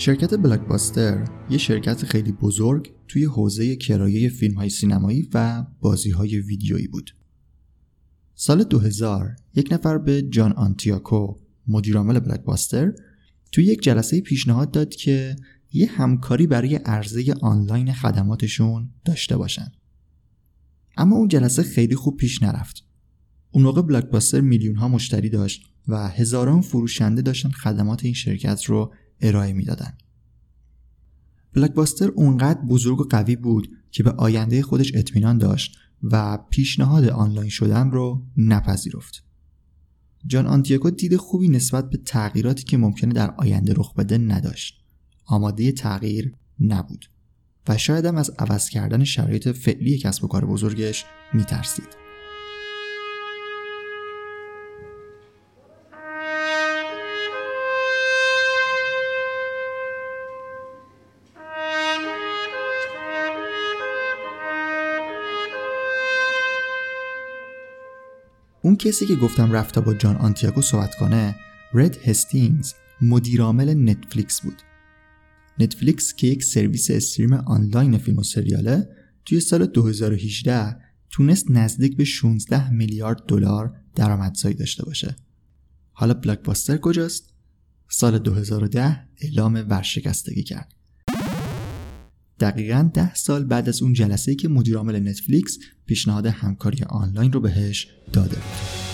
شرکت بلاکباستر یه شرکت خیلی بزرگ توی حوزه کرایه فیلم های سینمایی و بازی های ویدیویی بود. سال 2000 یک نفر به جان آنتیاکو مدیرعامل بلاکباستر توی یک جلسه پیشنهاد داد که یه همکاری برای عرضه آنلاین خدماتشون داشته باشن. اما اون جلسه خیلی خوب پیش نرفت. اون موقع بلاکباستر میلیون ها مشتری داشت و هزاران فروشنده داشتن خدمات این شرکت رو ارائه می‌دادن. بلاکباستر اونقدر بزرگ و قوی بود که به آینده خودش اطمینان داشت و پیشنهاد آنلاین شدن رو نپذیرفت. جان آنتیاگو دید خوبی نسبت به تغییراتی که ممکنه در آینده رخ بده نداشت. آماده تغییر نبود و شاید هم از عوض کردن شرایط فعلی کسب و کار بزرگش میترسید. اون کسی که گفتم رفته با جان آنتیاگو صحبت کنه رد هستینگز مدیرعامل نتفلیکس بود. نتفلیکس که یک سرویس استریم آنلاین فیلم و سریاله توی سال 2018 تونست نزدیک به 16 میلیارد دلار درآمدزایی داشته باشه. حالا بلاکباستر کجاست؟ سال 2010 اعلام ورشکستگی کرد. دقیقا ده سال بعد از اون جلسه که مدیرعامل نتفلیکس پیشنهاد همکاری آنلاین رو بهش داده بود.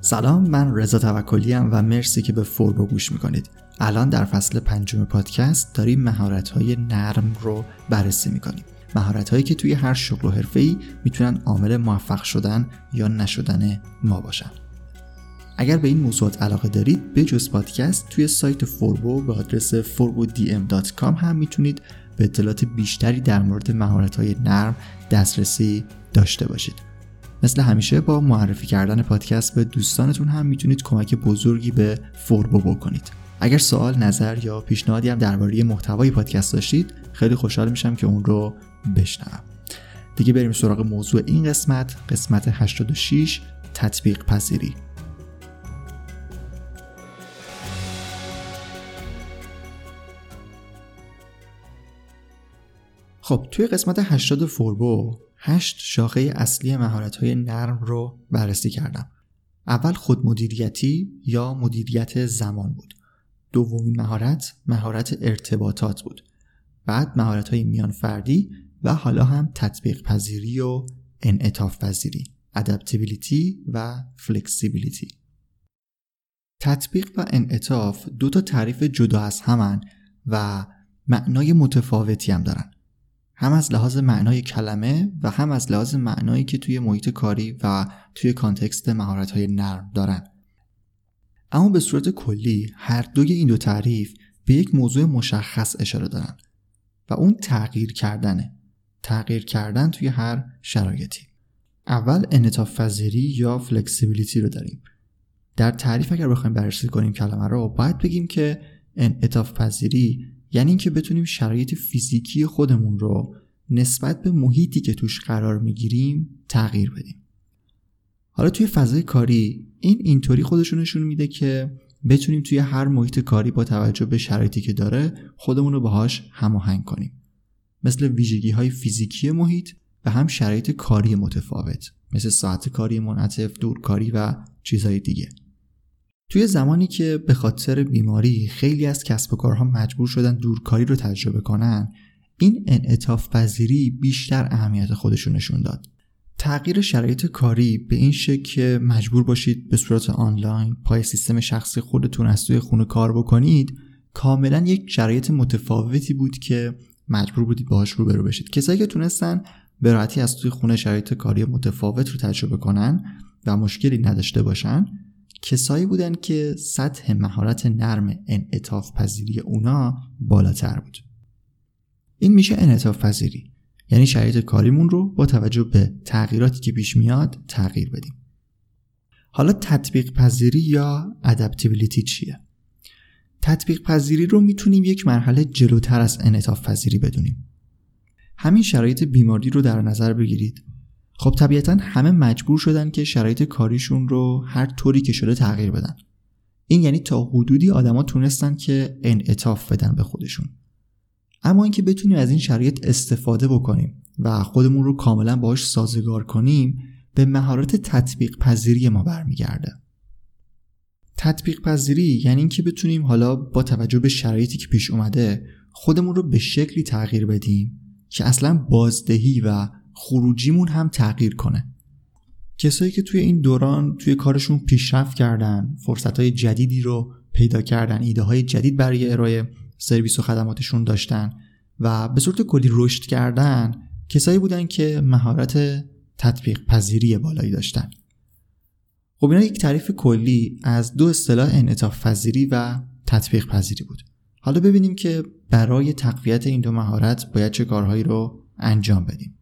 سلام من رضا توکلی و مرسی که به فوربو گوش می‌کنید. الان در فصل پنجم پادکست داریم مهارت های نرم رو بررسی می‌کنیم. مهارت هایی که توی هر شغل و حرفه ای می‌تونن عامل موفق شدن یا نشدن ما باشن. اگر به این موضوعات علاقه دارید به جز پادکست توی سایت فوربو به آدرس forbodm.com هم می‌تونید به اطلاعات بیشتری در مورد مهارت های نرم دسترسی داشته باشید. مثل همیشه با معرفی کردن پادکست به دوستانتون هم می‌تونید کمک بزرگی به فوربو بکنید. اگر سوال نظر یا پیشنهادی هم درباره محتوای پادکست داشتید خیلی خوشحال میشم که اون رو بشنوم. دیگه بریم سراغ موضوع این قسمت قسمت 86 تطبیق پذیری. خب توی قسمت 80 فوربو 8 شاخه اصلی مهارت های نرم رو بررسی کردم. اول خودمدیریتی یا مدیریت زمان بود. دومین مهارت مهارت ارتباطات بود. بعد مهارت های میان فردی و حالا هم تطبیق پذیری و انعطاف پذیری adaptability و flexibility تطبیق و انعطاف دو تا تعریف جدا از همن و معنای متفاوتی هم دارن. هم از لحاظ معنای کلمه و هم از لحاظ معنایی که توی محیط کاری و توی context مهارت های نرم دارن. اما به صورت کلی هر دوی این دو تعریف به یک موضوع مشخص اشاره دارن و اون تغییر کردنه. تغییر کردن توی هر شرایطی. اول انعطاف پذیری یا flexibility رو داریم. در تعریف اگر بخوایم بررسی کنیم کلمه رو باید بگیم که انعطاف پذیری یعنی اینکه بتونیم شرایط فیزیکی خودمون رو نسبت به محیطی که توش قرار می‌گیریم تغییر بدیم. حالا توی فضای کاری این اینطوری خودشون نشون میده که بتونیم توی هر محیط کاری با توجه به شرایطی که داره خودمون رو باهاش هماهنگ کنیم. مثل ویژگی های فیزیکی محیط و هم شرایط کاری متفاوت مثل ساعت کاری منعطف دورکاری و چیزهای دیگه. توی زمانی که به خاطر بیماری خیلی از کسب و کارها مجبور شدن دورکاری رو تجربه کنن این انعطاف پذیری بیشتر اهمیت خودش نشون داد. تغییر شرایط کاری به این شکل که مجبور باشید به صورت آنلاین پای سیستم شخصی خودتون از توی خونه کار بکنید کاملا یک شرایط متفاوتی بود که مجبور بودید باهاش روبرو بشید. کسایی که تونستن به راحتی از توی خونه شرایط کاری متفاوت رو تجربه کنن و مشکلی نداشته باشن کسایی بودن که سطح مهارت نرم انعطاف پذیری اونا بالاتر بود. این میشه انعطاف پذیری یعنی شرایط کاریمون رو با توجه به تغییراتی که پیش میاد تغییر بدیم. حالا تطبیق پذیری یا ادپتیبیلیتی چیه؟ تطبیق پذیری رو می‌تونیم یک مرحله جلوتر از انعطاف پذیری بدونیم. همین شرایط بیماری رو در نظر بگیرید. خب طبیعتا همه مجبور شدن که شرایط کاریشون رو هر طوری که شده تغییر بدن. این یعنی تا حدودی آدما تونستن که انعطاف بدن به خودشون. اما اینکه بتونیم از این شرایط استفاده بکنیم و خودمون رو کاملا باهاش سازگار کنیم به مهارت تطبیق پذیری ما برمیگرده. تطبیق پذیری یعنی اینکه بتونیم حالا با توجه به شرایطی که پیش اومده خودمون رو به شکلی تغییر بدیم که اصلا بازدهی و خروجیمون هم تغییر کنه. کسایی که توی این دوران توی کارشون پیشرفت کردن فرصت های جدیدی رو پیدا کردن ایده های جدید برای ارائه سرویس و خدماتشون داشتن و به صورت کلی رشد کردن کسایی بودن که مهارت تطبیق پذیری بالایی داشتن. خب اینا یک تعریف کلی از دو اصطلاح انعطاف پذیری و تطبیق پذیری بود. حالا ببینیم که برای تقویت این دو مهارت باید چه کارهایی رو انجام بدیم.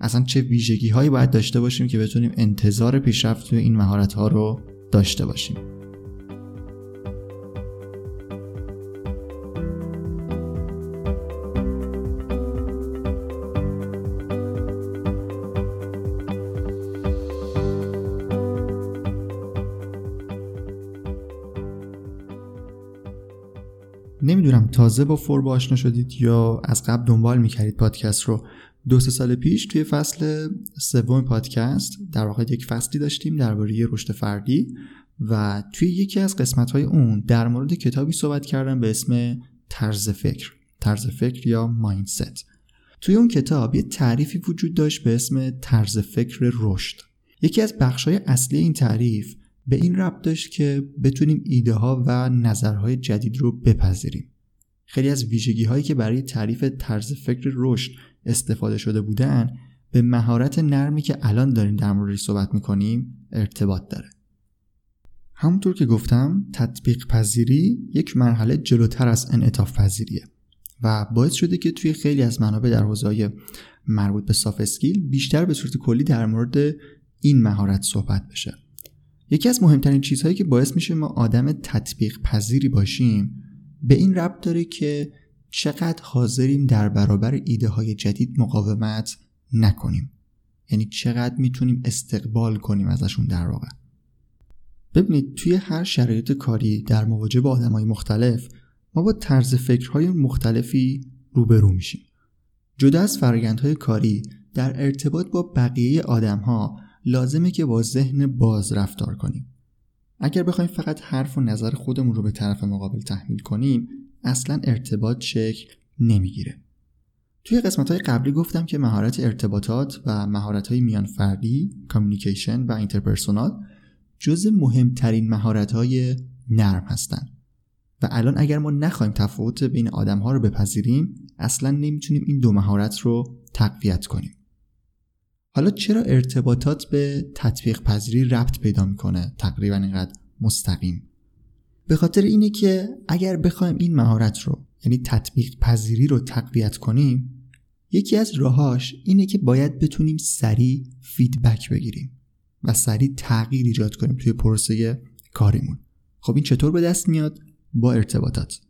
اصلا چه ویژگی هایی باید داشته باشیم که بتونیم انتظار پیشرفت توی این مهارت ها رو داشته باشیم. نمی‌دونم تازه با فوربو آشنا شدید یا از قبل دنبال می‌کردید پادکست رو. دو سه سال پیش توی فصل سوم پادکست در واقع یک فصلی داشتیم درباره رشد فردی و توی یکی از قسمت های اون در مورد کتابی صحبت کردم به اسم طرز فکر طرز فکر یا مایندست. توی اون کتاب یه تعریفی وجود داشت به اسم طرز فکر رشد. یکی از بخشای اصلی این تعریف به این ربط داشت که بتونیم ایده ها و نظرهای جدید رو بپذیریم. خیلی از ویژگی هایی که برای تعریف طرز فکر رشد استفاده شده بودن به مهارت نرمی که الان داریم در موردش صحبت می‌کنیم ارتباط داره. همونطور که گفتم تطبیق پذیری یک مرحله جلوتر از انعطاف پذیریه و باعث شده که توی خیلی از منابع در حوزه مربوط به ساف اسکیل بیشتر به صورت کلی در مورد این مهارت صحبت بشه. یکی از مهمترین چیزهایی که باعث میشه ما آدم تطبیق پذیری باشیم به این ربط داره که چقدر حاضریم در برابر ایده های جدید مقاومت نکنیم. یعنی چقدر می‌تونیم استقبال کنیم ازشون در واقع. ببینید توی هر شرایط کاری در مواجهه با آدم های مختلف ما با طرز فکرهای مختلفی روبرو میشیم. جدا از فرایندهای کاری در ارتباط با بقیه آدم ها لازمه که با ذهن باز رفتار کنیم. اگر بخوایم فقط حرف و نظر خودمون رو به طرف مقابل تحمیل کنیم اصلا ارتباط شکل نمی‌گیره. توی قسمت های قبلی گفتم که مهارت ارتباطات و مهارت های میان فردی communication و interpersonal جز مهمترین مهارت های نرم هستن. و الان اگر ما نخوایم تفاوت بین آدم ها رو بپذیریم اصلا نمی‌تونیم این دو مهارت رو تقویت کنیم. حالا چرا ارتباطات به تطبیق پذیری ربط پیدا می‌کنه؟ تقریبا اینقدر مستقیم. به خاطر اینه که اگر بخوایم این مهارت رو یعنی تطبیق پذیری رو تقویت کنیم یکی از راهاش اینه که باید بتونیم سریع فیدبک بگیریم و سریع تغییر ایجاد کنیم توی پروسه کاریمون. خب این چطور به دست میاد؟ با ارتباطات.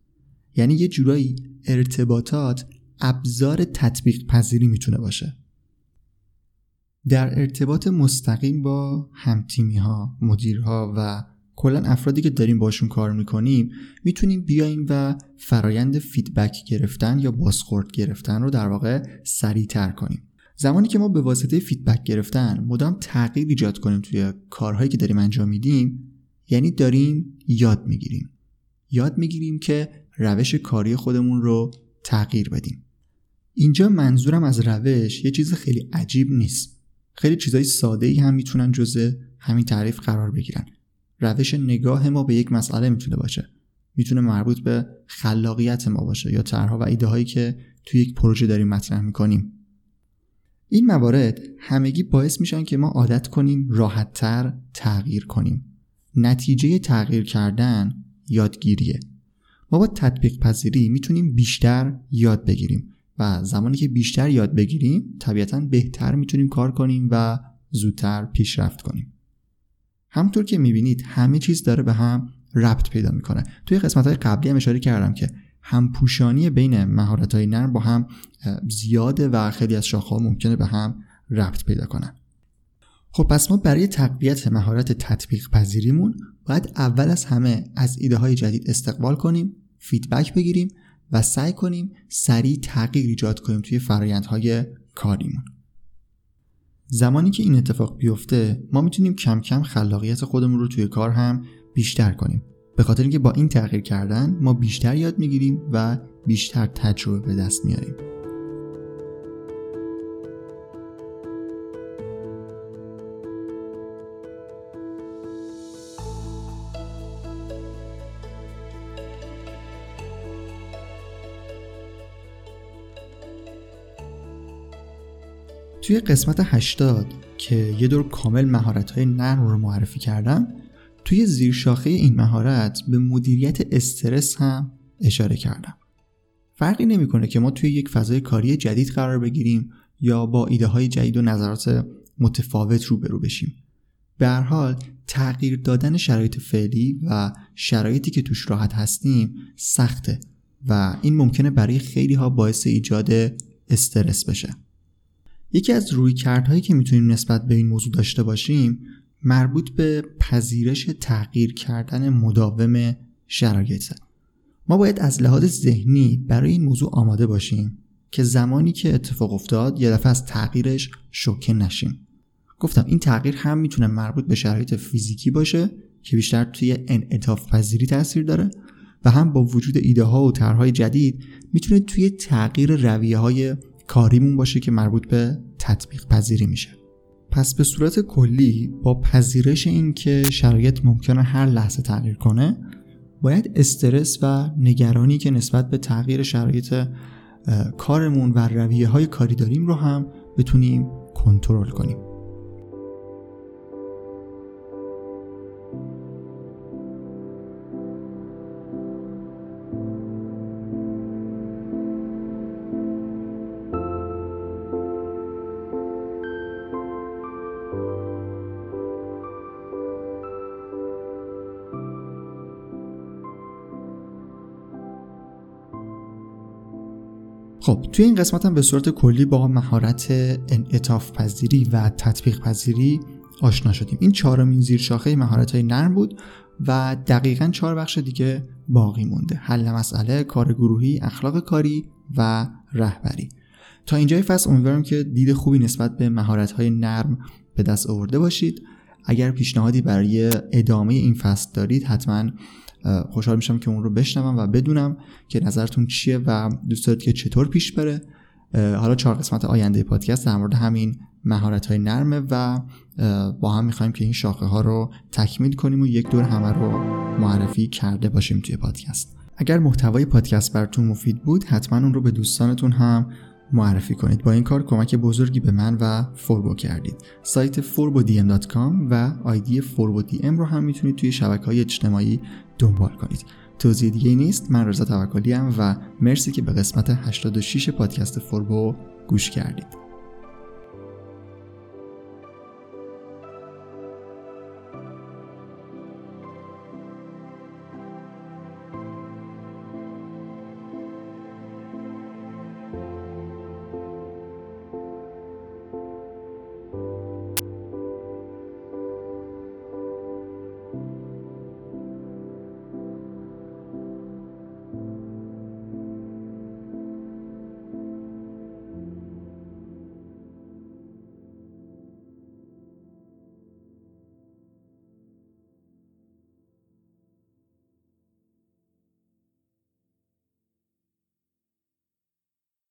یعنی یه جورایی ارتباطات ابزار تطبیق پذیری می‌تونه باشه. در ارتباط مستقیم با همتیمی ها مدیرها و کلا افرادی که داریم باشون کار می‌کنیم می‌تونیم بیایم و فرایند feedback گرفتن یا بازخورد گرفتن رو در واقع سریعتر کنیم. زمانی که ما به واسطه feedback گرفتن مدام تغییر ایجاد کنیم توی کارهایی که داریم انجام میدیم یعنی داریم یاد می‌گیریم. یاد می‌گیریم که روش کاری خودمون رو تغییر بدیم. اینجا منظورم از روش یه چیز خیلی عجیب نیست. خیلی چیزای ساده ای هم می‌تونن جزء همین تعریف قرار بگیرن. روش نگاه ما به یک مسئله می‌تونه باشه. می‌تونه مربوط به خلاقیت ما باشه یا طرحها و ایده هایی که توی یک پروژه داریم مطرح می‌کنیم. این موارد همگی باعث میشن که ما عادت کنیم راحتتر تغییر کنیم. نتیجه تغییر کردن یادگیریه. ما با تطبیق پذیری می‌تونیم بیشتر یاد بگیریم. و زمانی که بیشتر یاد بگیریم طبیعتا بهتر می‌تونیم کار کنیم و زودتر پیشرفت کنیم. همونطور که می‌بینید همه چیز داره به هم ربط پیدا می‌کنه. توی قسمت های قبلی هم اشاره کردم که همپوشانی بین مهارت های نرم با هم زیاده و خیلی از شاخه ممکنه به هم ربط پیدا کنن. خب پس ما برای تقویت مهارت تطبیق پذیریمون باید اول از همه از ایده های جدید استقبال کنیم فیدبک بگیریم و سعی کنیم سریع تغییر ایجاد کنیم توی فرایندهای کاریمون. زمانی که این اتفاق بیفته ما می‌تونیم کم کم خلاقیت خودمون رو توی کار هم بیشتر کنیم. به خاطر اینکه با این تغییر کردن ما بیشتر یاد می‌گیریم و بیشتر تجربه به دست میاریم توی قسمت 80 که یه دور کامل مهارت های نرم رو معرفی کردم توی زیرشاخه این مهارت به مدیریت استرس هم اشاره کردم. فرقی نمی‌کنه که ما توی یک فضای کاری جدید قرار بگیریم یا با ایده های جدید و نظرات متفاوت روبرو بشیم. به هر حال تغییر دادن شرایط فعلی و شرایطی که توش راحت هستیم سخته و این ممکنه برای خیلی ها باعث ایجاد استرس بشه. یکی از روی کردهایی که می‌تونیم نسبت به این موضوع داشته باشیم مربوط به پذیرش تغییر کردن مداوم شرایطه ما باید از لحاظ ذهنی برای این موضوع آماده باشیم که زمانی که اتفاق افتاد یه دفعه از تغییرش شوکه نشیم. گفتم این تغییر هم می‌تونه مربوط به شرایط فیزیکی باشه که بیشتر توی انعطاف پذیری تاثیر داره و هم با وجود ایده ها و طرحهای جدید می‌تونه توی تغییر رویه های کاریمون باشه که مربوط به تطبیق پذیری میشه. پس به صورت کلی با پذیرش اینکه شرایط ممکنه هر لحظه تغییر کنه باید استرس و نگرانی که نسبت به تغییر شرایط کارمون و رویه های کاری داریم رو هم بتونیم کنترل کنیم. خب توی این قسمت هم به صورت کلی با مهارت انعطاف پذیری و تطبیق پذیری آشنا شدیم. این چهارمین زیر شاخه مهارت های نرم بود و دقیقا چهار بخش دیگه باقی مونده. حل مسئله کار گروهی اخلاق کاری و رهبری. تا اینجای فصل امیدوارم که دید خوبی نسبت به مهارت های نرم به دست آورده باشید. اگر پیشنهادی برای ادامه این فصل دارید حتما خوشحال میشم که اون رو بشنوم و بدونم که نظرتون چیه و دوست دارید که چطور پیش بره. حالا چهار قسمت آینده پادکست در مورد همین مهارت های نرمه و با هم می‌خوایم که این شاخه ها رو تکمیل کنیم و یک دور همه رو معرفی کرده باشیم توی پادکست. اگر محتوای پادکست براتون مفید بود حتما اون رو به دوستانتون هم معرفی کنید. با این کار کمک بزرگی به من و فوربو کردید. سایت forbodm.com و آیدی forbodm رو هم می‌تونید توی شبکه های اجتماعی دنبال کنید. توضیح دیگه نیست من رضا توکلی و مرسی که به قسمت 86 پادکست فوربو گوش کردید.